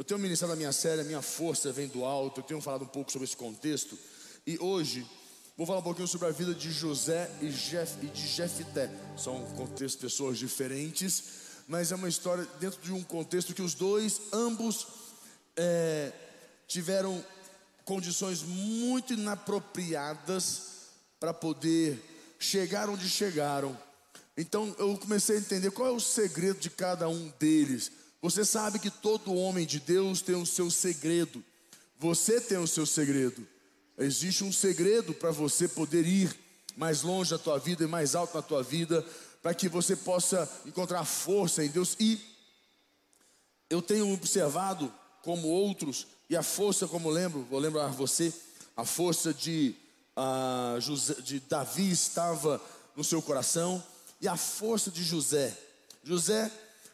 Eu tenho ministrado a minha série, a minha força vem do alto. Eu tenho falado um pouco sobre esse contexto. E hoje vou falar um pouquinho sobre a vida de José e, Jef, e de Jefté. São contextos, pessoas diferentes, mas é uma história dentro de um contexto que os dois, ambos, é, tiveram condições muito inapropriadas para poder chegar onde chegaram. Então eu comecei a entender qual é o segredo de cada um deles. Você sabe que todo homem de Deus tem o seu segredo. Você tem o seu segredo. Existe um segredo para você poder ir mais longe da tua vida e mais alto na tua vida, para que você possa encontrar força em Deus. E eu tenho observado como outros, e a força, como lembro, vou lembrar você, a força de, uh, José, de Davi estava no seu coração, e a força de José. José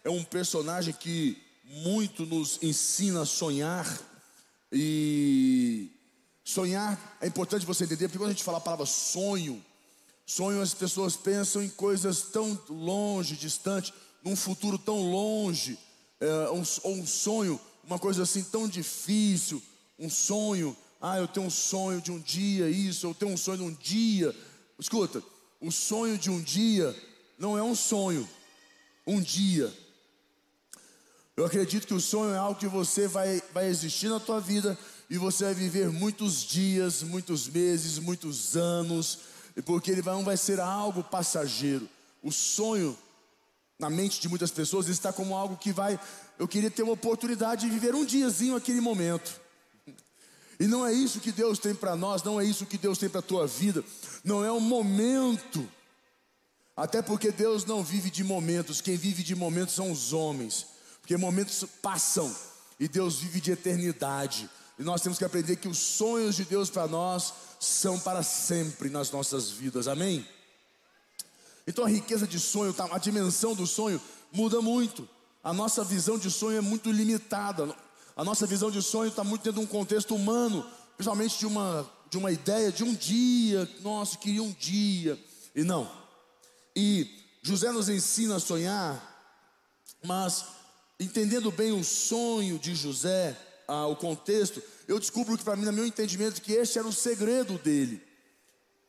é um personagem que muito nos ensina a sonhar, e sonhar é importante você entender, porque quando a gente fala a palavra sonho, sonho as pessoas pensam em coisas tão longe, distante, num futuro tão longe, é, um, ou um sonho uma coisa assim tão difícil, um sonho, ah, eu tenho um sonho de um dia isso, eu tenho um sonho de um dia. Escuta, o sonho de um dia não é um sonho, um dia. Eu acredito que o sonho é algo que você vai, vai existir na tua vida e você vai viver muitos dias, muitos meses, muitos anos, porque ele não vai ser algo passageiro. O sonho na mente de muitas pessoas está como algo que vai eu queria ter uma oportunidade de viver um diazinho aquele momento. E não é isso que Deus tem para nós, não é isso que Deus tem para a tua vida, não é um momento. Até porque Deus não vive de momentos, quem vive de momentos são os homens, porque momentos passam e Deus vive de eternidade. E nós temos que aprender que os sonhos de Deus para nós são para sempre nas nossas vidas, amém? Então a riqueza de sonho, tá, a dimensão do sonho muda muito a nossa visão de sonho é muito limitada. A nossa visão de sonho está muito dentro de um contexto humano, principalmente de uma, de uma ideia de um dia. Nossa, queria um dia. E não. E José nos ensina a sonhar, mas entendendo bem o sonho de José, ah, o contexto, eu descubro que para mim, no meu entendimento, que este era o segredo dele.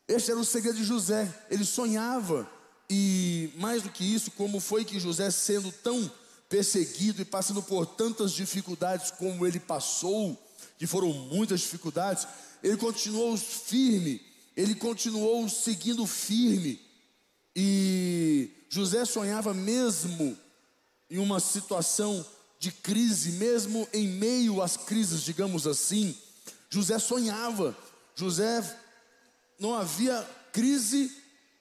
Este era o segredo de José. Ele sonhava. E mais do que isso, como foi que José, sendo tão perseguido e passando por tantas dificuldades como ele passou, que foram muitas dificuldades, ele continuou firme, ele continuou seguindo firme. E José sonhava mesmo em uma situação de crise, mesmo em meio às crises, digamos assim, José sonhava. José não havia crise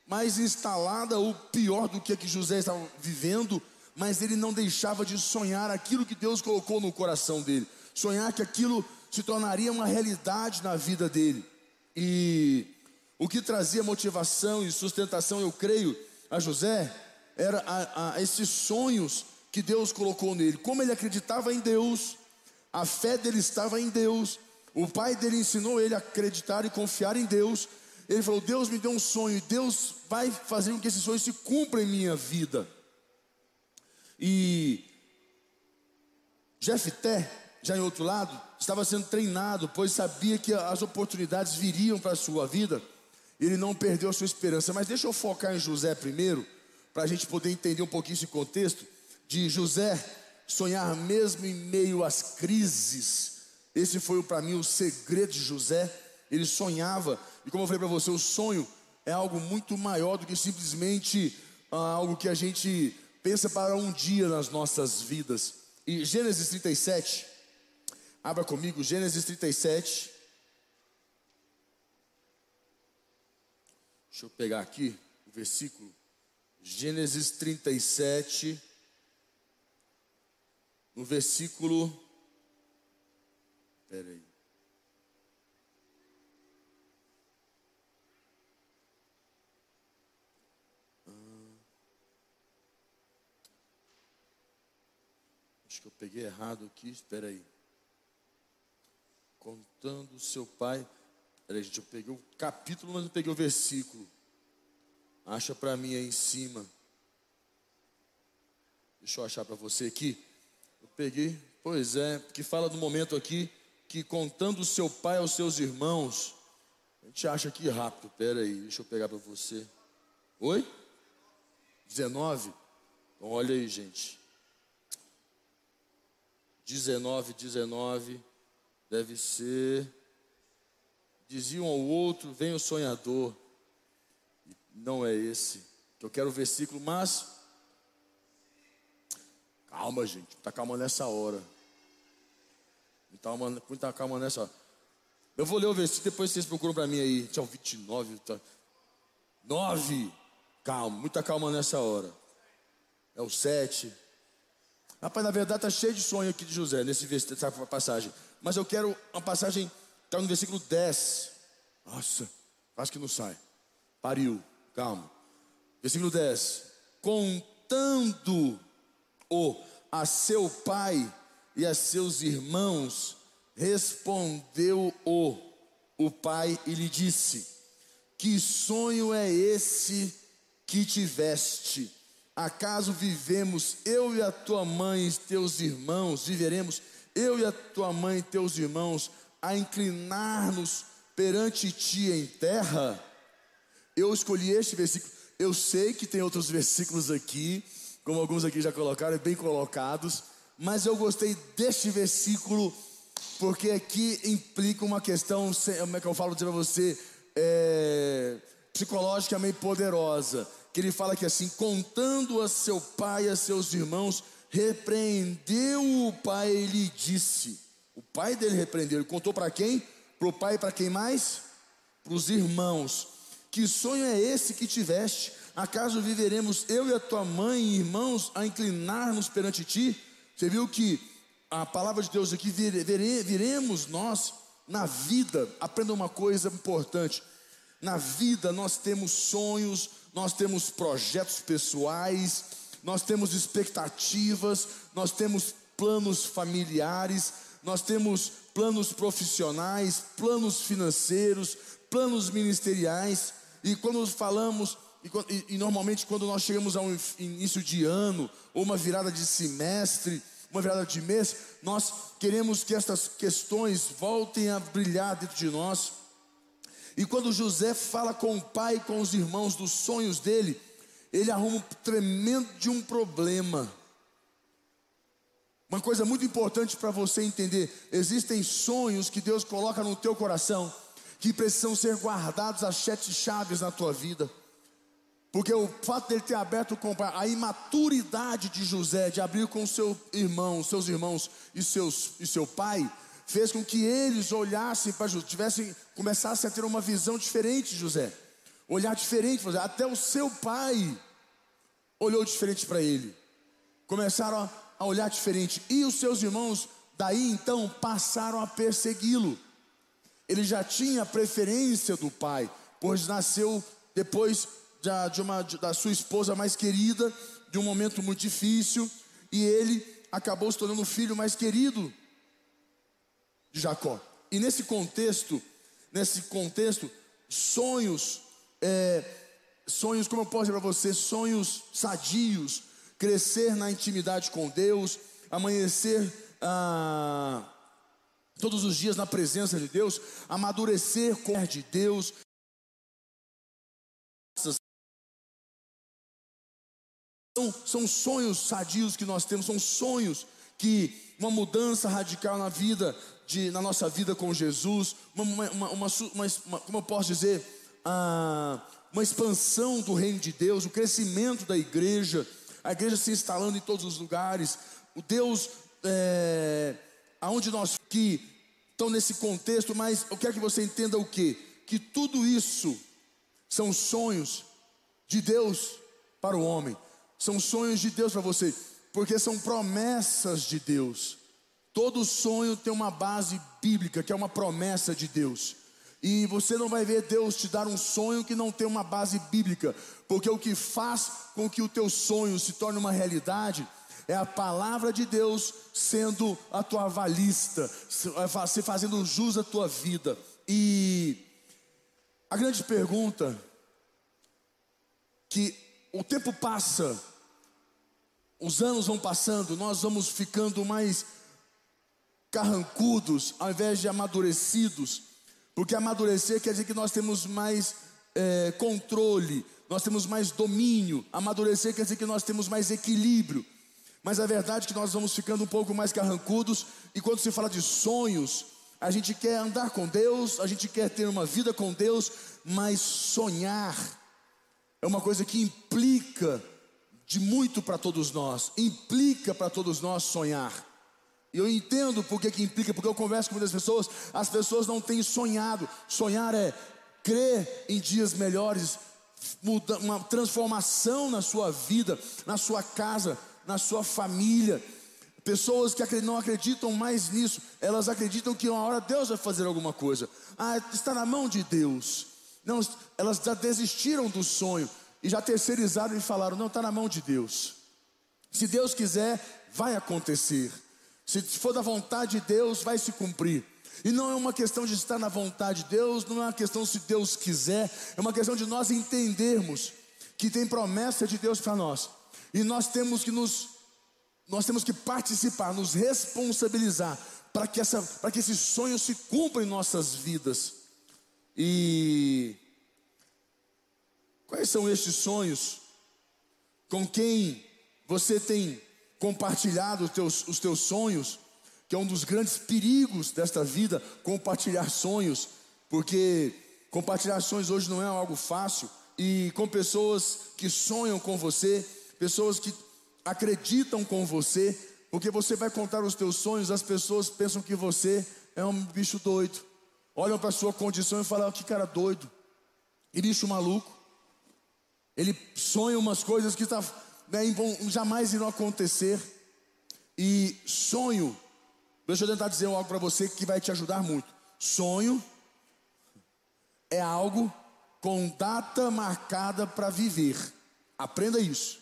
mais instalada ou pior do que a que José estava vivendo mas ele não deixava de sonhar aquilo que Deus colocou no coração dele, sonhar que aquilo se tornaria uma realidade na vida dele. E o que trazia motivação e sustentação, eu creio, a José, era a, a esses sonhos que Deus colocou nele. Como ele acreditava em Deus, a fé dele estava em Deus, o pai dele ensinou ele a acreditar e confiar em Deus. Ele falou: Deus me deu um sonho, Deus vai fazer com que esse sonho se cumpra em minha vida. E Jefté, já em outro lado, estava sendo treinado, pois sabia que as oportunidades viriam para a sua vida. Ele não perdeu a sua esperança. Mas deixa eu focar em José primeiro, para a gente poder entender um pouquinho esse contexto de José sonhar mesmo em meio às crises. Esse foi para mim o segredo de José. Ele sonhava, e como eu falei para você, o sonho é algo muito maior do que simplesmente ah, algo que a gente pensa para um dia nas nossas vidas. E Gênesis 37, abra comigo, Gênesis 37. Deixa eu pegar aqui o versículo. Gênesis 37, no versículo. Espera aí. Acho que eu peguei errado aqui, espera aí. Contando seu pai. Peraí, gente, eu peguei o capítulo, mas não peguei o versículo. Acha para mim aí em cima. Deixa eu achar para você aqui. Eu peguei, Pois é, que fala do momento aqui que contando o seu pai aos seus irmãos, a gente acha aqui rápido, pera aí, deixa eu pegar para você. Oi? 19? Então, olha aí, gente. 19, 19, deve ser. Diziam ao outro: Vem o sonhador. Não é esse. Que eu quero o versículo, mas. Calma, gente, tá calma nessa hora. Muita, muita calma nessa hora. Eu vou ler o versículo, depois vocês procuram para mim aí. Tchau, 29. Tá. 9. Calma, muita calma nessa hora. É o 7. Rapaz, na verdade está cheio de sonho aqui de José, nesse nessa passagem. Mas eu quero uma passagem, está no versículo 10. Nossa, acho que não sai. Pariu, calma. Versículo 10. Contando-o a seu pai e a seus irmãos, respondeu-o o pai e lhe disse: Que sonho é esse que tiveste? Acaso vivemos eu e a tua mãe e teus irmãos, viveremos eu e a tua mãe e teus irmãos a inclinar-nos perante ti em terra? Eu escolhi este versículo. Eu sei que tem outros versículos aqui, como alguns aqui já colocaram, bem colocados, mas eu gostei deste versículo porque aqui implica uma questão, como é que eu falo para você, é, psicologicamente poderosa que ele fala que assim, contando a seu pai e a seus irmãos, repreendeu o pai e lhe disse. O pai dele repreendeu, ele contou para quem? Para o pai e para quem mais? Para os irmãos. Que sonho é esse que tiveste? Acaso viveremos eu e a tua mãe e irmãos a inclinar-nos perante ti? Você viu que a palavra de Deus aqui, vire, vire, viremos nós na vida, aprenda uma coisa importante. Na vida nós temos sonhos, nós temos projetos pessoais, nós temos expectativas, nós temos planos familiares, nós temos planos profissionais, planos financeiros, planos ministeriais, e quando falamos, e, e, normalmente quando nós chegamos a um início de ano, ou uma virada de semestre, uma virada de mês, nós queremos que estas questões voltem a brilhar dentro de nós e quando José fala com o pai com os irmãos dos sonhos dele, ele arruma um tremendo de um problema. Uma coisa muito importante para você entender: existem sonhos que Deus coloca no teu coração que precisam ser guardados as sete chaves na tua vida. Porque o fato dele ter aberto com a imaturidade de José de abrir com seu irmão, seus irmãos e, seus, e seu pai, fez com que eles olhassem para José, tivessem, começassem a ter uma visão diferente de José, olhar diferente, até o seu pai olhou diferente para ele, começaram a olhar diferente, e os seus irmãos, daí então, passaram a persegui-lo. Ele já tinha a preferência do pai, pois nasceu depois de, uma, de, da sua esposa mais querida, de um momento muito difícil, e ele acabou se tornando o filho mais querido de Jacó. E nesse contexto, nesse contexto, sonhos, é, sonhos, como eu posso dizer para você, sonhos sadios, crescer na intimidade com Deus, amanhecer ah, todos os dias na presença de Deus, amadurecer com de Deus. São, são sonhos sadios que nós temos, são sonhos que uma mudança radical na vida de, na nossa vida com Jesus, uma, uma, uma, uma como eu posso dizer, ah, uma expansão do reino de Deus, o crescimento da igreja, a igreja se instalando em todos os lugares, o Deus é, aonde nós que estão nesse contexto, mas eu quero que você entenda o que? Que tudo isso são sonhos de Deus para o homem, são sonhos de Deus para você, porque são promessas de Deus. Todo sonho tem uma base bíblica, que é uma promessa de Deus. E você não vai ver Deus te dar um sonho que não tem uma base bíblica, porque o que faz com que o teu sonho se torne uma realidade é a palavra de Deus sendo a tua avalista, se fazendo jus à tua vida. E a grande pergunta que o tempo passa, os anos vão passando, nós vamos ficando mais carrancudos, ao invés de amadurecidos, porque amadurecer quer dizer que nós temos mais é, controle, nós temos mais domínio, amadurecer quer dizer que nós temos mais equilíbrio. Mas a verdade é que nós vamos ficando um pouco mais carrancudos, e quando se fala de sonhos, a gente quer andar com Deus, a gente quer ter uma vida com Deus, mas sonhar é uma coisa que implica de muito para todos nós, implica para todos nós sonhar. E eu entendo por que, que implica, porque eu converso com muitas pessoas, as pessoas não têm sonhado. Sonhar é crer em dias melhores, uma transformação na sua vida, na sua casa, na sua família. Pessoas que não acreditam mais nisso, elas acreditam que uma hora Deus vai fazer alguma coisa. Ah, está na mão de Deus. Não, elas já desistiram do sonho e já terceirizaram e falaram: não, está na mão de Deus. Se Deus quiser, vai acontecer. Se for da vontade de Deus, vai se cumprir. E não é uma questão de estar na vontade de Deus, não é uma questão se Deus quiser, é uma questão de nós entendermos que tem promessa de Deus para nós. E nós temos que nos nós temos que participar, nos responsabilizar para que, essa, para que esse sonho se cumpra em nossas vidas. E quais são estes sonhos? Com quem você tem compartilhado os teus, os teus sonhos? Que é um dos grandes perigos desta vida, compartilhar sonhos, porque compartilhar sonhos hoje não é algo fácil. E com pessoas que sonham com você, pessoas que acreditam com você, porque você vai contar os teus sonhos, as pessoas pensam que você é um bicho doido. Olham para a sua condição e falam: que cara doido, que bicho maluco. Ele sonha umas coisas que tá, né, jamais irão acontecer. E sonho, deixa eu tentar dizer algo para você que vai te ajudar muito. Sonho é algo com data marcada para viver. Aprenda isso.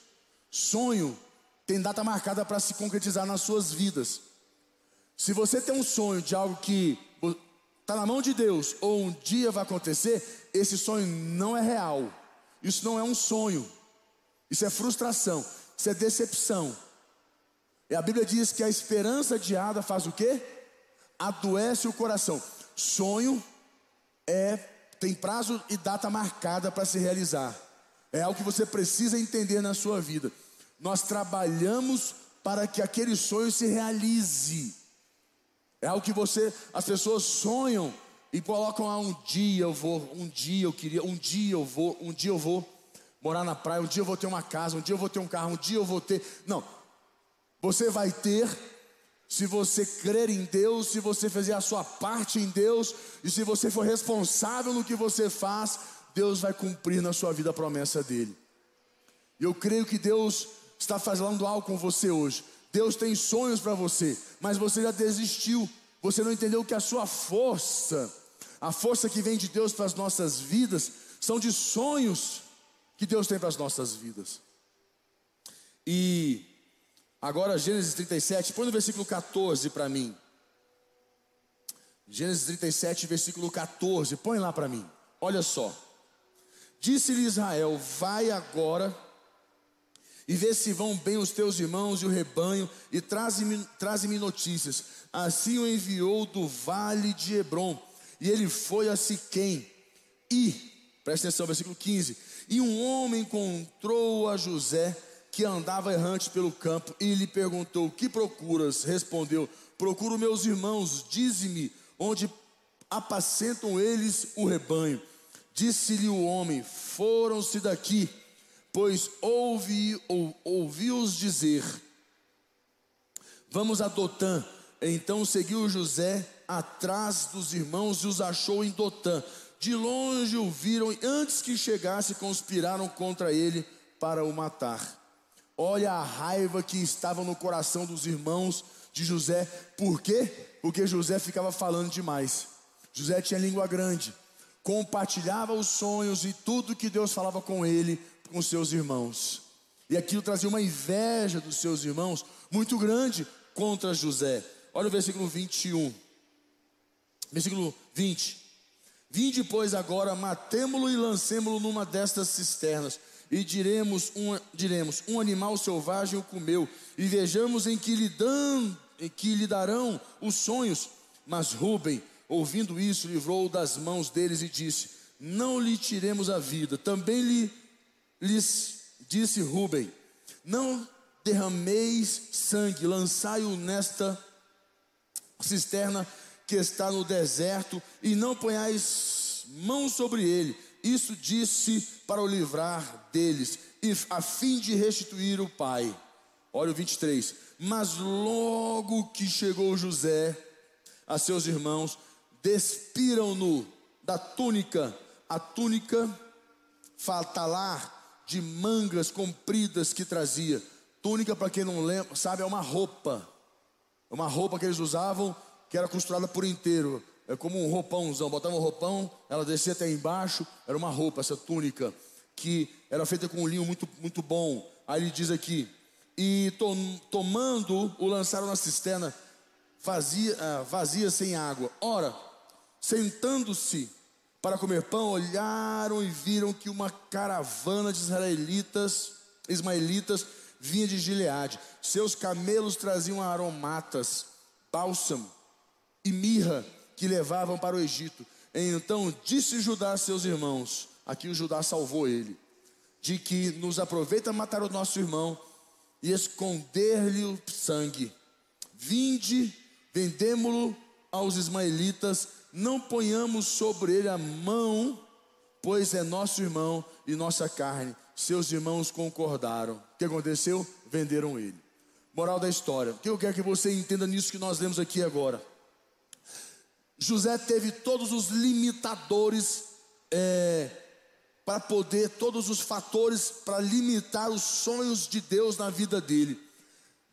Sonho tem data marcada para se concretizar nas suas vidas. Se você tem um sonho de algo que está na mão de Deus ou um dia vai acontecer, esse sonho não é real. Isso não é um sonho. Isso é frustração. Isso é decepção. E a Bíblia diz que a esperança adiada faz o quê? Adoece o coração. Sonho é tem prazo e data marcada para se realizar. É algo que você precisa entender na sua vida. Nós trabalhamos para que aquele sonho se realize. É algo que você, as pessoas sonham e colocam ah, um dia eu vou, um dia eu queria, um dia eu vou, um dia eu vou morar na praia, um dia eu vou ter uma casa, um dia eu vou ter um carro, um dia eu vou ter. Não. Você vai ter se você crer em Deus, se você fizer a sua parte em Deus e se você for responsável no que você faz, Deus vai cumprir na sua vida a promessa dele. Eu creio que Deus está fazendo algo com você hoje. Deus tem sonhos para você, mas você já desistiu. Você não entendeu que a sua força, a força que vem de Deus para as nossas vidas, são de sonhos que Deus tem para as nossas vidas. E agora Gênesis 37, põe no versículo 14 para mim. Gênesis 37, versículo 14, põe lá para mim. Olha só. Disse-lhe Israel: Vai agora e vê se vão bem os teus irmãos e o rebanho, e traze-me traze notícias. Assim o enviou do vale de Hebron, e ele foi a Siquém. E, presta atenção, versículo 15: E um homem encontrou a José, que andava errante pelo campo, e lhe perguntou: Que procuras? Respondeu: Procuro meus irmãos, dize-me onde apacentam eles o rebanho. Disse-lhe o homem: Foram-se daqui pois ouvi, ou, ouvi-os dizer: Vamos a Dotã. Então seguiu José atrás dos irmãos e os achou em Dotã. De longe o viram e antes que chegasse conspiraram contra ele para o matar. Olha a raiva que estava no coração dos irmãos de José. Por quê? Porque José ficava falando demais. José tinha língua grande, compartilhava os sonhos e tudo que Deus falava com ele com seus irmãos. E aquilo trazia uma inveja dos seus irmãos muito grande contra José. Olha o versículo 21. Versículo 20. Vinde, pois, agora, matemo-lo e lancemo-lo numa destas cisternas. E diremos um, diremos: um animal selvagem o comeu, e vejamos em que lhe, dan, que lhe darão os sonhos. Mas Rubem, ouvindo isso, livrou das mãos deles e disse: Não lhe tiremos a vida. Também lhe, lhes disse Rubem: Não derrameis sangue, lançai-o nesta cisterna que está no deserto, e não ponhais mão sobre ele. Isso disse para o livrar deles, e a fim de restituir o pai. Olha o 23. Mas logo que chegou José a seus irmãos, despiram-no da túnica, a túnica fatalar de mangas compridas que trazia. Túnica, para quem não lembra, sabe, é uma roupa. É uma roupa que eles usavam que era costurada por inteiro. É como um roupãozão. Botava um roupão, ela descia até embaixo. Era uma roupa, essa túnica, que era feita com um linho muito, muito bom. Aí ele diz aqui: E tom, tomando, o lançaram na cisterna vazia, ah, vazia sem água. Ora, sentando-se para comer pão, olharam e viram que uma caravana de israelitas, ismaelitas, vinha de Gileade. Seus camelos traziam aromatas, bálsamo e mirra que levavam para o Egito. Então disse Judá a seus irmãos: aqui o Judá salvou ele, de que nos aproveita matar o nosso irmão e esconder-lhe o sangue. Vinde, vendemo-lo aos ismaelitas, não ponhamos sobre ele a mão, pois é nosso irmão e nossa carne seus irmãos concordaram. O que aconteceu? Venderam ele. Moral da história. O que eu quero que você entenda nisso que nós lemos aqui agora. José teve todos os limitadores é, para poder, todos os fatores para limitar os sonhos de Deus na vida dele.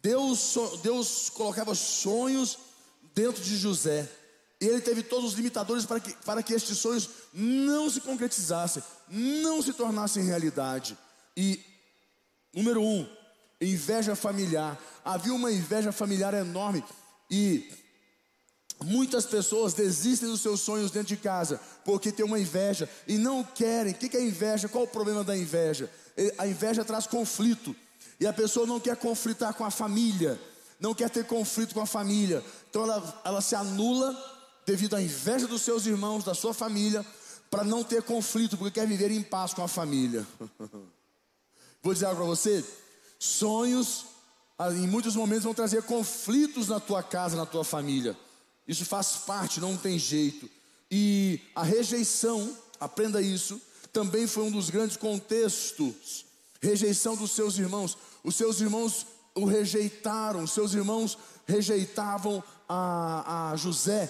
Deus, Deus colocava sonhos dentro de José. E ele teve todos os limitadores para que, para que estes sonhos não se concretizassem, não se tornassem realidade. E, número um, inveja familiar. Havia uma inveja familiar enorme. E muitas pessoas desistem dos seus sonhos dentro de casa, porque tem uma inveja e não querem. O que é inveja? Qual o problema da inveja? A inveja traz conflito. E a pessoa não quer conflitar com a família, não quer ter conflito com a família. Então ela, ela se anula devido à inveja dos seus irmãos, da sua família, para não ter conflito, porque quer viver em paz com a família. Vou dizer algo para você: sonhos, ah, em muitos momentos, vão trazer conflitos na tua casa, na tua família. Isso faz parte, não tem jeito. E a rejeição, aprenda isso, também foi um dos grandes contextos. Rejeição dos seus irmãos. Os seus irmãos o rejeitaram, os seus irmãos rejeitavam a, a José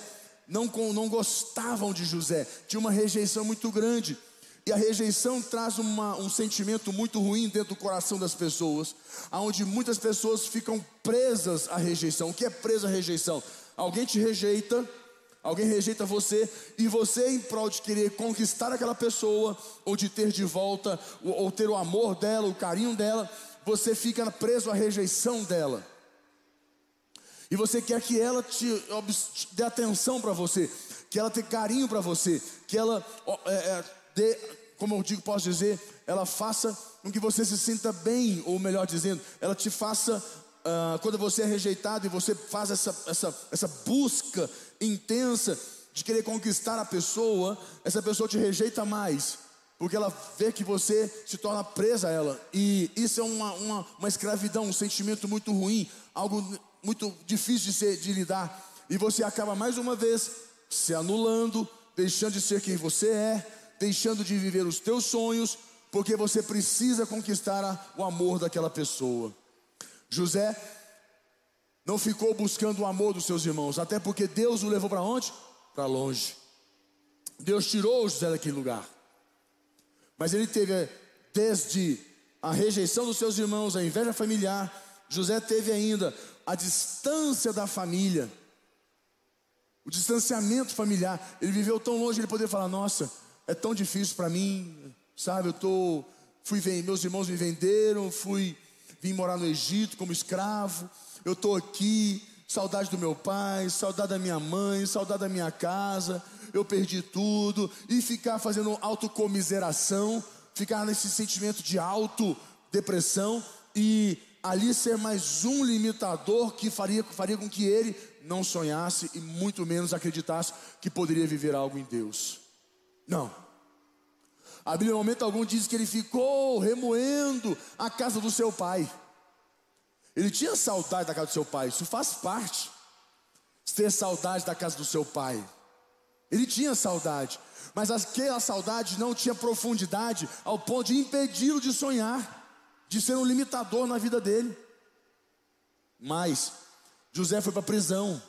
não, não gostavam de José, tinha uma rejeição muito grande. E a rejeição traz uma, um sentimento muito ruim dentro do coração das pessoas, onde muitas pessoas ficam presas à rejeição. O que é presa à rejeição? Alguém te rejeita, alguém rejeita você, e você, em prol de querer conquistar aquela pessoa, ou de ter de volta, ou, ou ter o amor dela, o carinho dela, você fica preso à rejeição dela. E você quer que ela te, dê atenção para você, que ela dê carinho para você, que ela é, é, dê, como eu digo, posso dizer, ela faça com que você se sinta bem, ou melhor dizendo, ela te faça, uh, quando você é rejeitado e você faz essa, essa, essa busca intensa de querer conquistar a pessoa, essa pessoa te rejeita mais, porque ela vê que você se torna presa a ela, e isso é uma, uma, uma escravidão, um sentimento muito ruim, algo muito difícil de, ser, de lidar. E você acaba mais uma vez se anulando, deixando de ser quem você é, deixando de viver os teus sonhos, porque você precisa conquistar o amor daquela pessoa. José não ficou buscando o amor dos seus irmãos, até porque Deus o levou para onde? Para longe. Deus tirou José daquele lugar. Mas ele teve desde a rejeição dos seus irmãos, a inveja familiar, José teve ainda a distância da família, o distanciamento familiar. Ele viveu tão longe, ele poderia falar: Nossa, é tão difícil para mim, sabe? Eu tô, fui meus irmãos me venderam, fui vim morar no Egito como escravo. Eu tô aqui, saudade do meu pai, saudade da minha mãe, saudade da minha casa. Eu perdi tudo e ficar fazendo autocomiseração, ficar nesse sentimento de autodepressão e ali ser mais um limitador que faria, faria com que ele não sonhasse e muito menos acreditasse que poderia viver algo em Deus. Não. A Bíblia, em momento algum, diz que ele ficou remoendo a casa do seu pai. Ele tinha saudade da casa do seu pai, isso faz parte. Ter saudade da casa do seu pai. Ele tinha saudade, mas aquela saudade não tinha profundidade ao ponto de impedi-lo de sonhar, de ser um limitador na vida dele. Mas José foi para a prisão.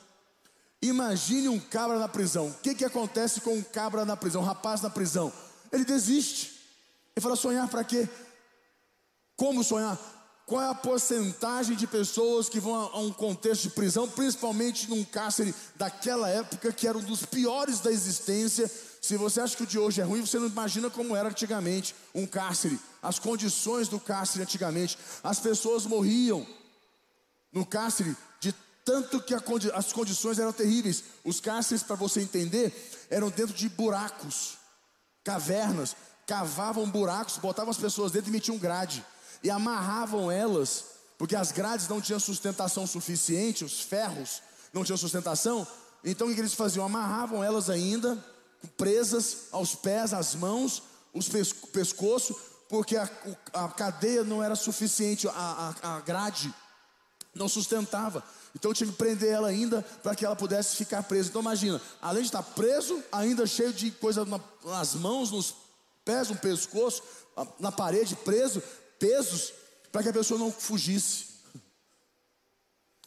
Imagine um cabra na prisão. O que, que acontece com um cabra na prisão, um rapaz na prisão? Ele desiste. Ele fala: sonhar para quê? Como sonhar? Qual é a porcentagem de pessoas que vão a, um contexto de prisão, principalmente num cárcere daquela época, que era um dos piores da existência? Se você acha que o de hoje é ruim, você não imagina como era antigamente um cárcere, as condições do cárcere antigamente. As pessoas morriam no cárcere de tanto que as condições eram terríveis. Os cárceres, para você entender, eram dentro de buracos, cavernas, cavavam buracos, botavam as pessoas dentro e metiam grade e amarravam elas, porque as grades não tinham sustentação suficiente, os ferros não tinham sustentação. Então o que eles faziam? Amarravam elas ainda, presas aos pés, às mãos, os pescoço, porque a, a cadeia não era suficiente, a, a, a grade não sustentava. Então tinha que prender ela ainda para que ela pudesse ficar presa. Então imagina, além de estar preso, ainda cheio de coisa na, nas mãos, nos pés, no pescoço, na parede, preso, pesos para que a pessoa não fugisse.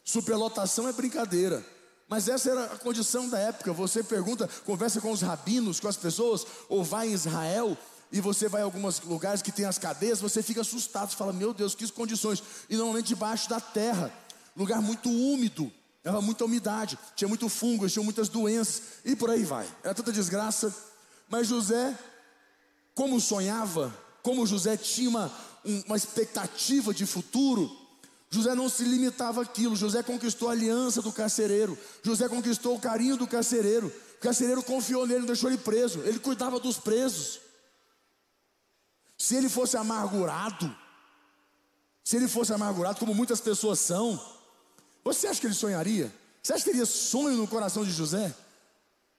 Superlotação é brincadeira. Mas essa era a condição da época. Você pergunta, conversa com os rabinos, com as pessoas, ou vai em Israel e você vai em alguns lugares que tem as cadeias, você fica assustado, você fala: "Meu Deus, que condições!" E normalmente debaixo da terra, lugar muito úmido, era muita umidade, tinha muito fungo, tinha muitas doenças e por aí vai. Era tanta desgraça. Mas José, como sonhava, como José tinha uma, uma expectativa de futuro, José não se limitava àquilo. José conquistou a aliança do carcereiro. José conquistou o carinho do carcereiro. O carcereiro confiou nele, não deixou ele preso. Ele cuidava dos presos. Se ele fosse amargurado, se ele fosse amargurado, como muitas pessoas são, você acha que ele sonharia? Você acha que teria sonho no coração de José?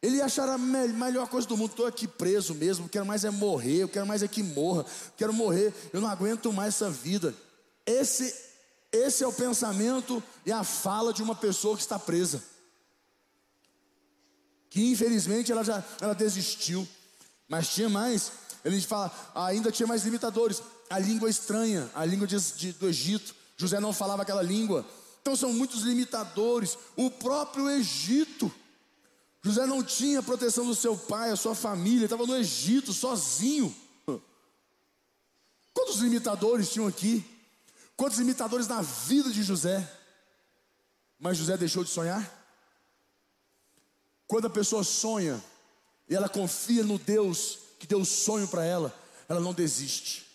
Ele ia achar a melhor coisa do mundo. Estou aqui preso mesmo. Quero mais é morrer. Eu quero mais é que morra. Quero morrer. Eu não aguento mais essa vida. Esse, esse é o pensamento e a fala de uma pessoa que está presa. Que infelizmente ela já ela desistiu. Mas tinha mais. Ele fala, ainda tinha mais limitadores. A língua estranha, a língua de, de, do Egito. José não falava aquela língua. Então são muitos limitadores. O próprio Egito José não tinha proteção do seu pai, a sua família, estava no Egito sozinho. Quantos limitadores tinham aqui? Quantos limitadores na vida de José? Mas José deixou de sonhar? Quando a pessoa sonha e ela confia no Deus que deu o sonho para ela, ela não desiste.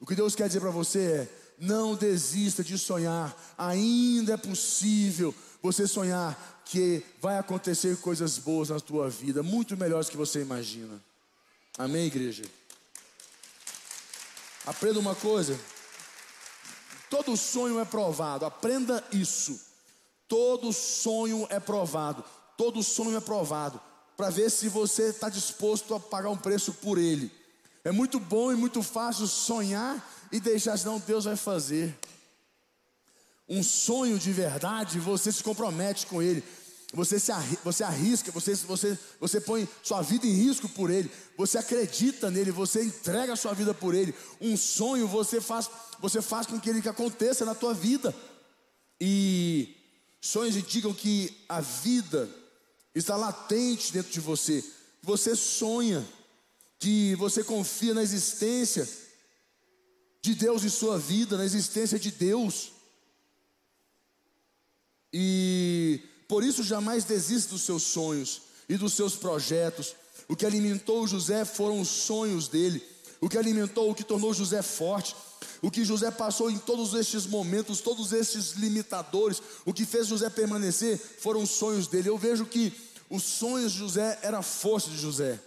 O que Deus quer dizer para você é: não desista de sonhar, ainda é possível você sonhar que vai acontecer coisas boas na tua vida, muito melhores que você imagina. Amém, igreja? Aprenda uma coisa: todo sonho é provado, aprenda isso. Todo sonho é provado, todo sonho é provado, para ver se você está disposto a pagar um preço por ele. É muito bom e muito fácil sonhar e deixar, senão Deus vai fazer um sonho de verdade, você se compromete com ele. Você, se arri você arrisca, você, você, você põe sua vida em risco por ele, você acredita nele, você entrega sua vida por ele. Um sonho você faz, você faz com que ele aconteça na tua vida. E sonhos indicam que a vida está latente dentro de você. Você sonha, que você confia na existência de Deus em sua vida, na existência de Deus. E por isso jamais desista dos seus sonhos e dos seus projetos. O que alimentou José foram os sonhos dele. O que alimentou, o que tornou José forte. O que José passou em todos estes momentos, todos estes limitadores, o que fez José permanecer foram os sonhos dele. Eu vejo que os sonhos de José era a força de José.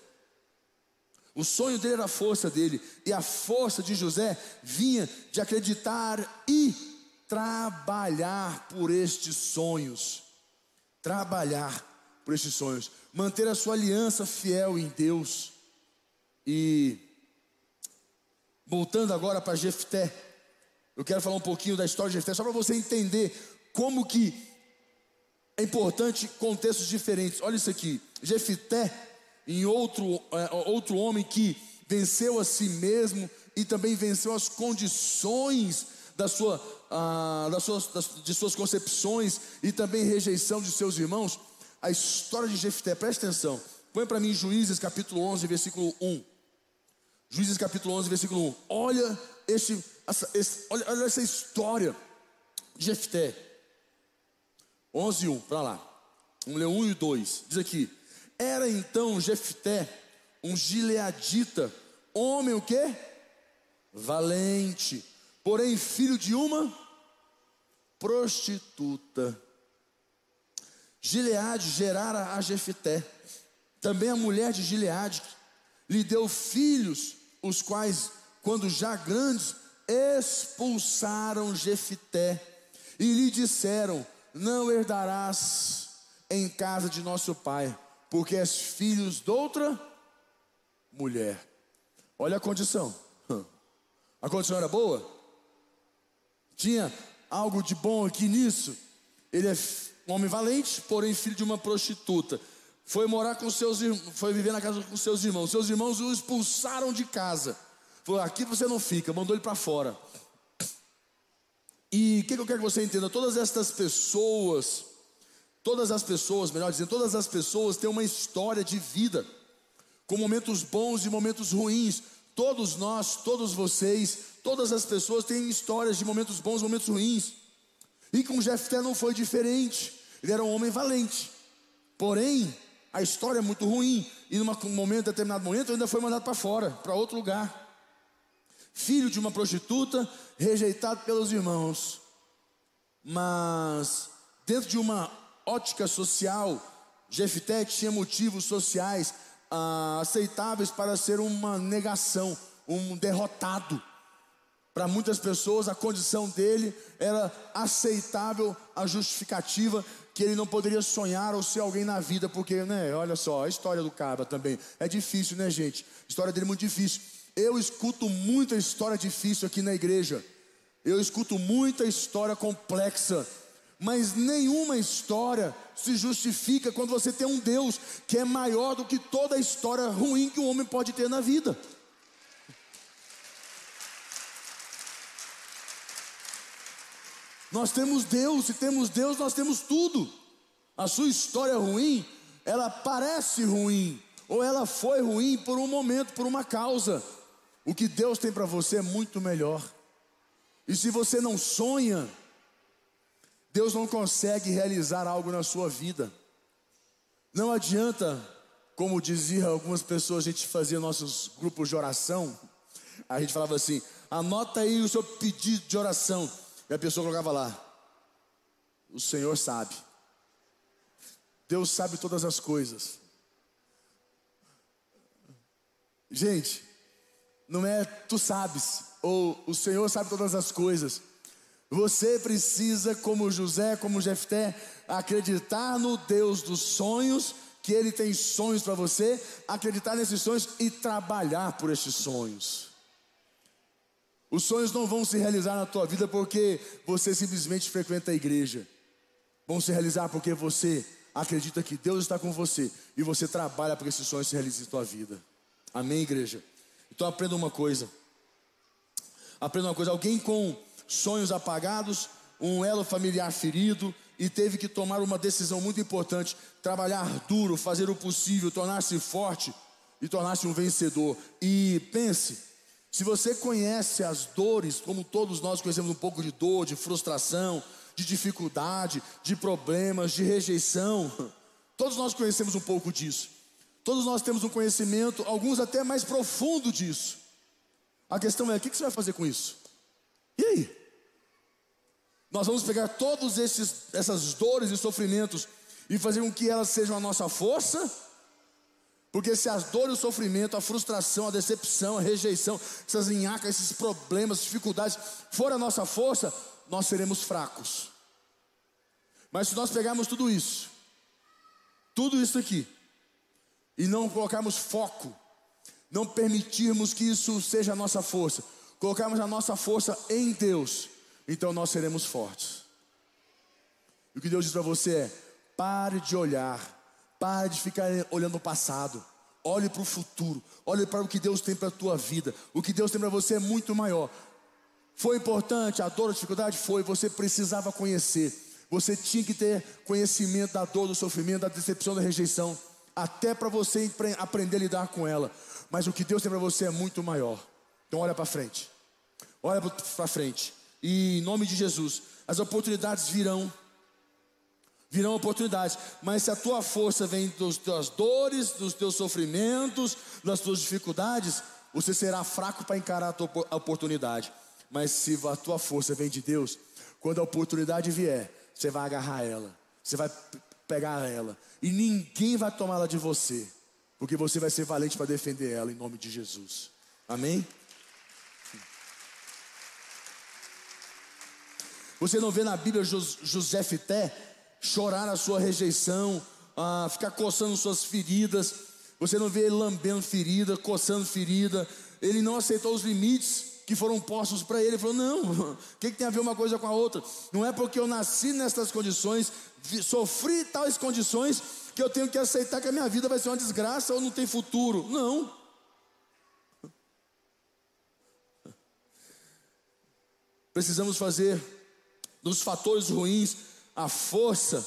O sonho dele era a força dele, e a força de José vinha de acreditar e trabalhar por estes sonhos. Trabalhar por estes sonhos. Manter a sua aliança fiel em Deus. E voltando agora para Jefté, eu quero falar um pouquinho da história de Jefté, só para você entender como que é importante contextos diferentes. Olha isso aqui, Jefté, em outro, é, outro homem que venceu a si mesmo e também venceu as condições da sua, ah, das suas, das, de suas concepções e também rejeição de seus irmãos. A história de Jefté, presta atenção, põe para mim Juízes capítulo 11, versículo 1. Juízes capítulo 11, versículo 1. Olha esse essa, esse, olha, olha, essa história de Jefté. 11, 1, para lá. Vamos ler 1 e 2. Diz aqui: Era então Jefté um gileadita, homem o quê? Valente, porém filho de uma prostituta. Gileade gerara a Jefté. Também a mulher de Gileade lhe deu filhos, os quais, quando já grandes, expulsaram Jefité e lhe disseram: Não herdarás em casa de nosso pai, porque és filhos de outra mulher. Olha a condição. A condição era boa? Tinha algo de bom aqui nisso? Ele é um homem valente, porém filho de uma prostituta. Foi morar com seus foi viver na casa com seus irmãos. Seus irmãos o expulsaram de casa. Falou: aqui você não fica, mandou ele para fora. E o que, que eu quero que você entenda? Todas estas pessoas, todas as pessoas, melhor dizendo, todas as pessoas têm uma história de vida, com momentos bons e momentos ruins. Todos nós, todos vocês, todas as pessoas têm histórias de momentos bons momentos ruins. E com Jefté não foi diferente. Ele era um homem valente. Porém, a história é muito ruim. E num momento, determinado momento, ainda foi mandado para fora, para outro lugar filho de uma prostituta, rejeitado pelos irmãos. Mas, dentro de uma ótica social, Jefté tinha motivos sociais ah, aceitáveis para ser uma negação, um derrotado. Para muitas pessoas, a condição dele era aceitável, a justificativa que ele não poderia sonhar ou ser alguém na vida, porque, né, olha só, a história do Caba também é difícil, né, gente? A história dele é muito difícil. Eu escuto muita história difícil aqui na igreja. Eu escuto muita história complexa. Mas nenhuma história se justifica quando você tem um Deus que é maior do que toda a história ruim que o homem pode ter na vida. Nós temos Deus, se temos Deus, nós temos tudo. A sua história ruim, ela parece ruim, ou ela foi ruim por um momento, por uma causa. O que Deus tem para você é muito melhor. E se você não sonha, Deus não consegue realizar algo na sua vida. Não adianta, como dizia algumas pessoas, a gente fazia nossos grupos de oração. A gente falava assim: anota aí o seu pedido de oração. E a pessoa colocava lá: O Senhor sabe. Deus sabe todas as coisas. Gente, não é tu sabes, ou o Senhor sabe todas as coisas. Você precisa, como José, como Jefté, acreditar no Deus dos sonhos, que Ele tem sonhos para você, acreditar nesses sonhos e trabalhar por esses sonhos. Os sonhos não vão se realizar na tua vida porque você simplesmente frequenta a igreja. Vão se realizar porque você acredita que Deus está com você e você trabalha para que esses sonhos se realizem na tua vida. Amém, igreja? Então aprenda uma coisa. Aprenda uma coisa. Alguém com sonhos apagados, um elo familiar ferido e teve que tomar uma decisão muito importante: trabalhar duro, fazer o possível, tornar-se forte e tornar-se um vencedor. E pense, se você conhece as dores, como todos nós conhecemos um pouco de dor, de frustração, de dificuldade, de problemas, de rejeição, todos nós conhecemos um pouco disso. Todos nós temos um conhecimento, alguns até mais profundo disso. A questão é: o que você vai fazer com isso? E aí? Nós vamos pegar todas essas dores e sofrimentos e fazer com que elas sejam a nossa força? Porque se as dores, o sofrimento, a frustração, a decepção, a rejeição, essas linhacas, esses problemas, dificuldades, for a nossa força, nós seremos fracos. Mas se nós pegarmos tudo isso, tudo isso aqui, e não colocarmos foco, não permitirmos que isso seja a nossa força, colocarmos a nossa força em Deus, então nós seremos fortes. E o que Deus diz para você é: pare de olhar, pare de ficar olhando o passado, olhe para o futuro, olhe para o que Deus tem para a tua vida. O que Deus tem para você é muito maior. Foi importante, a dor, a dificuldade foi, você precisava conhecer. Você tinha que ter conhecimento da dor, do sofrimento, da decepção, da rejeição, até para você aprender a lidar com ela. Mas o que Deus tem para você é muito maior. Então olha para frente. Olha para frente. E em nome de Jesus, as oportunidades virão. Virão oportunidades, mas se a tua força vem das tuas dores, dos teus sofrimentos, das tuas dificuldades, você será fraco para encarar a tua oportunidade. Mas se a tua força vem de Deus, quando a oportunidade vier, você vai agarrar ela, você vai pegar ela, e ninguém vai tomá-la de você, porque você vai ser valente para defender ela em nome de Jesus. Amém? Você não vê na Bíblia José Fité chorar a sua rejeição, ah, ficar coçando suas feridas. Você não vê ele lambendo ferida, coçando ferida. Ele não aceitou os limites que foram postos para ele. Ele falou: Não, o que, que, tem a ver uma coisa com a outra? Não é porque eu nasci nestas condições, sofri tais condições, que eu tenho que aceitar que a minha vida vai ser uma desgraça ou não tem futuro. Não. Precisamos fazer dos fatores ruins a força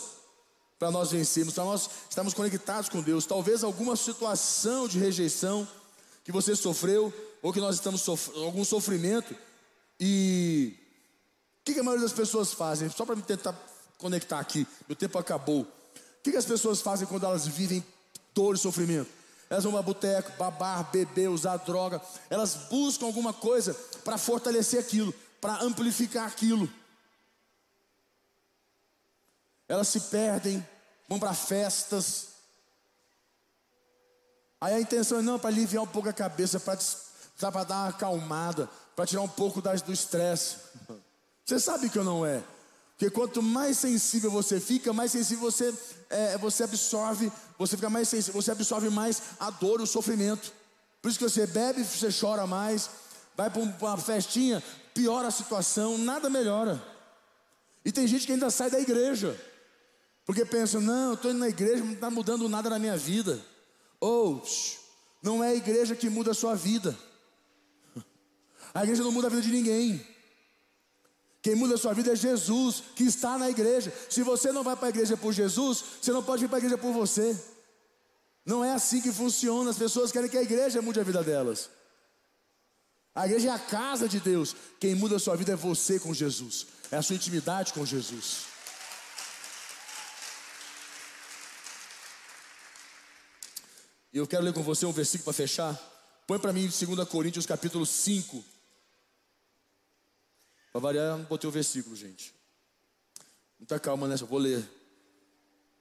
para nós vencermos, para nós estarmos conectados com Deus. Talvez alguma situação de rejeição que você sofreu, ou que nós estamos sofrendo algum sofrimento, e o que, que, a maioria das pessoas fazem? Só para me tentar conectar aqui, meu tempo acabou. O que, que as pessoas fazem quando elas vivem dor e sofrimento? Elas vão para boteco, babar, beber, usar droga. Elas buscam alguma coisa para fortalecer aquilo, para amplificar aquilo. Elas se perdem, vão para festas, Aí a intenção é não para aliviar um pouco a cabeça, para dar uma acalmada, para tirar um pouco do estresse. Você sabe que eu não é. Porque quanto mais sensível você fica, mais sensível você, é, você absorve, você fica mais sensível, você absorve mais a dor o sofrimento. Por isso que você bebe, você chora mais, vai para uma festinha, piora a situação, nada melhora. E tem gente que ainda sai da igreja, porque pensa, não, eu estou indo na igreja, não está mudando nada na minha vida. Ou, não é a igreja que muda a sua vida. A igreja não muda a vida de ninguém. Quem muda a sua vida é Jesus, que está na igreja. Se você não vai para a igreja por Jesus, você não pode vir para a igreja por você. Não é assim que funciona. As pessoas querem que a igreja mude a vida delas. A igreja é a casa de Deus. Quem muda a sua vida é você com Jesus. É a sua intimidade com Jesus. E eu quero ler com você um versículo para fechar. Põe para mim 2 Coríntios capítulo 5. Para variar, não botei o versículo, gente. Muita calma nessa, vou ler.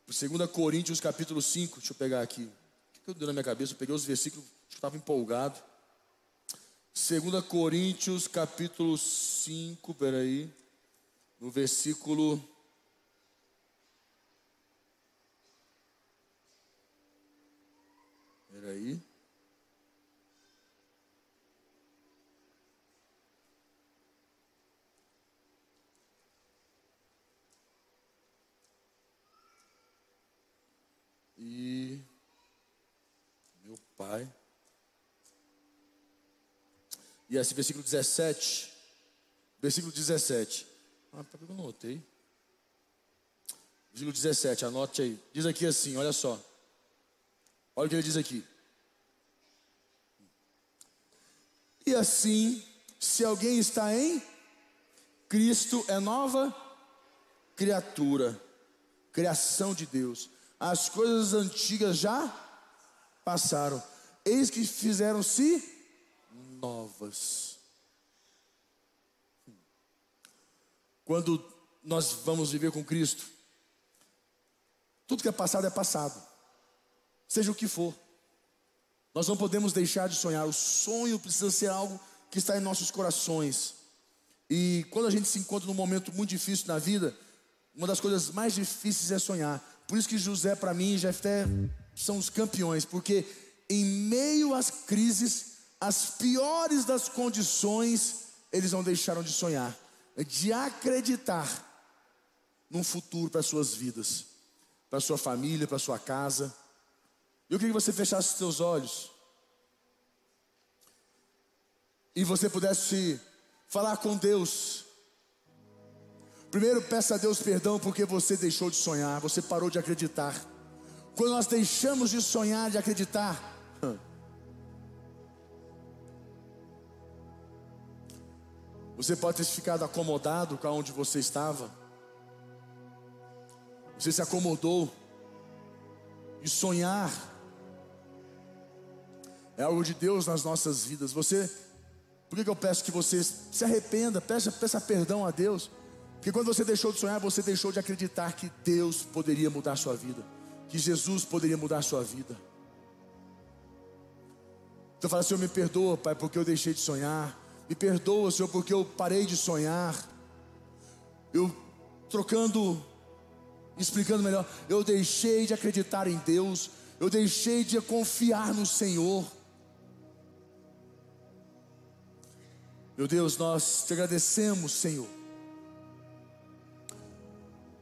2 Coríntios capítulo 5, deixa eu pegar aqui. O que eu deu na minha cabeça? Eu peguei os versículos, acho que estava empolgado. 2 Coríntios capítulo 5, peraí. No versículo aí. E meu pai. E esse versículo 17. Versículo 17. Ah, por que eu não notei? Versículo 17, anote aí. Diz aqui assim, olha só. Olha o que ele diz aqui. E assim, se alguém está em Cristo, é nova criatura, criação de Deus. As coisas antigas já passaram, eis que fizeram-se novas. Quando nós vamos viver com Cristo, tudo que é passado é passado, seja o que for. Nós não podemos deixar de sonhar. O sonho precisa ser algo que está em nossos corações. E quando a gente se encontra num momento muito difícil na vida, uma das coisas mais difíceis é sonhar. Por isso que José, para mim, e Jefté são os campeões, porque em meio às crises, as piores das condições, eles não deixaram de sonhar, de acreditar num futuro para suas vidas, para sua família, para sua casa. Eu queria que você fechasse os seus olhos e você pudesse falar com Deus. Primeiro, peça a Deus perdão porque você deixou de sonhar, você parou de acreditar. Quando nós deixamos de sonhar, de acreditar, você pode ter ficado acomodado com onde você estava. Você se acomodou. E sonhar é algo de Deus nas nossas vidas. Você por que, eu peço que você se arrependa, peça, peça perdão a Deus? Porque quando você deixou de sonhar, você deixou de acreditar que Deus poderia mudar a sua vida, que Jesus poderia mudar a sua vida. Então fala, Senhor, me perdoa, Pai, porque eu deixei de sonhar. Me perdoa, Senhor, porque eu parei de sonhar. Eu trocando, explicando melhor, eu deixei de acreditar em Deus, eu deixei de confiar no Senhor. Meu Deus, nós te agradecemos, Senhor.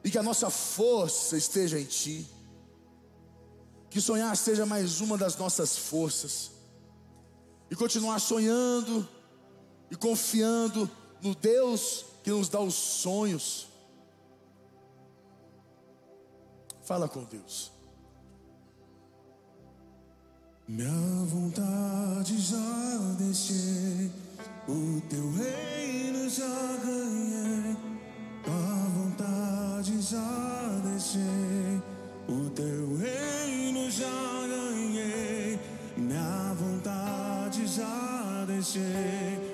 E que a nossa força esteja em Ti. Que sonhar seja mais uma das nossas forças. E continuar sonhando e confiando no Deus que nos dá os sonhos. Fala com Deus. Minha vontade já deixei o teu reino já ganhei, a vontade já deixei. O teu reino já ganhei, minha vontade já deixei.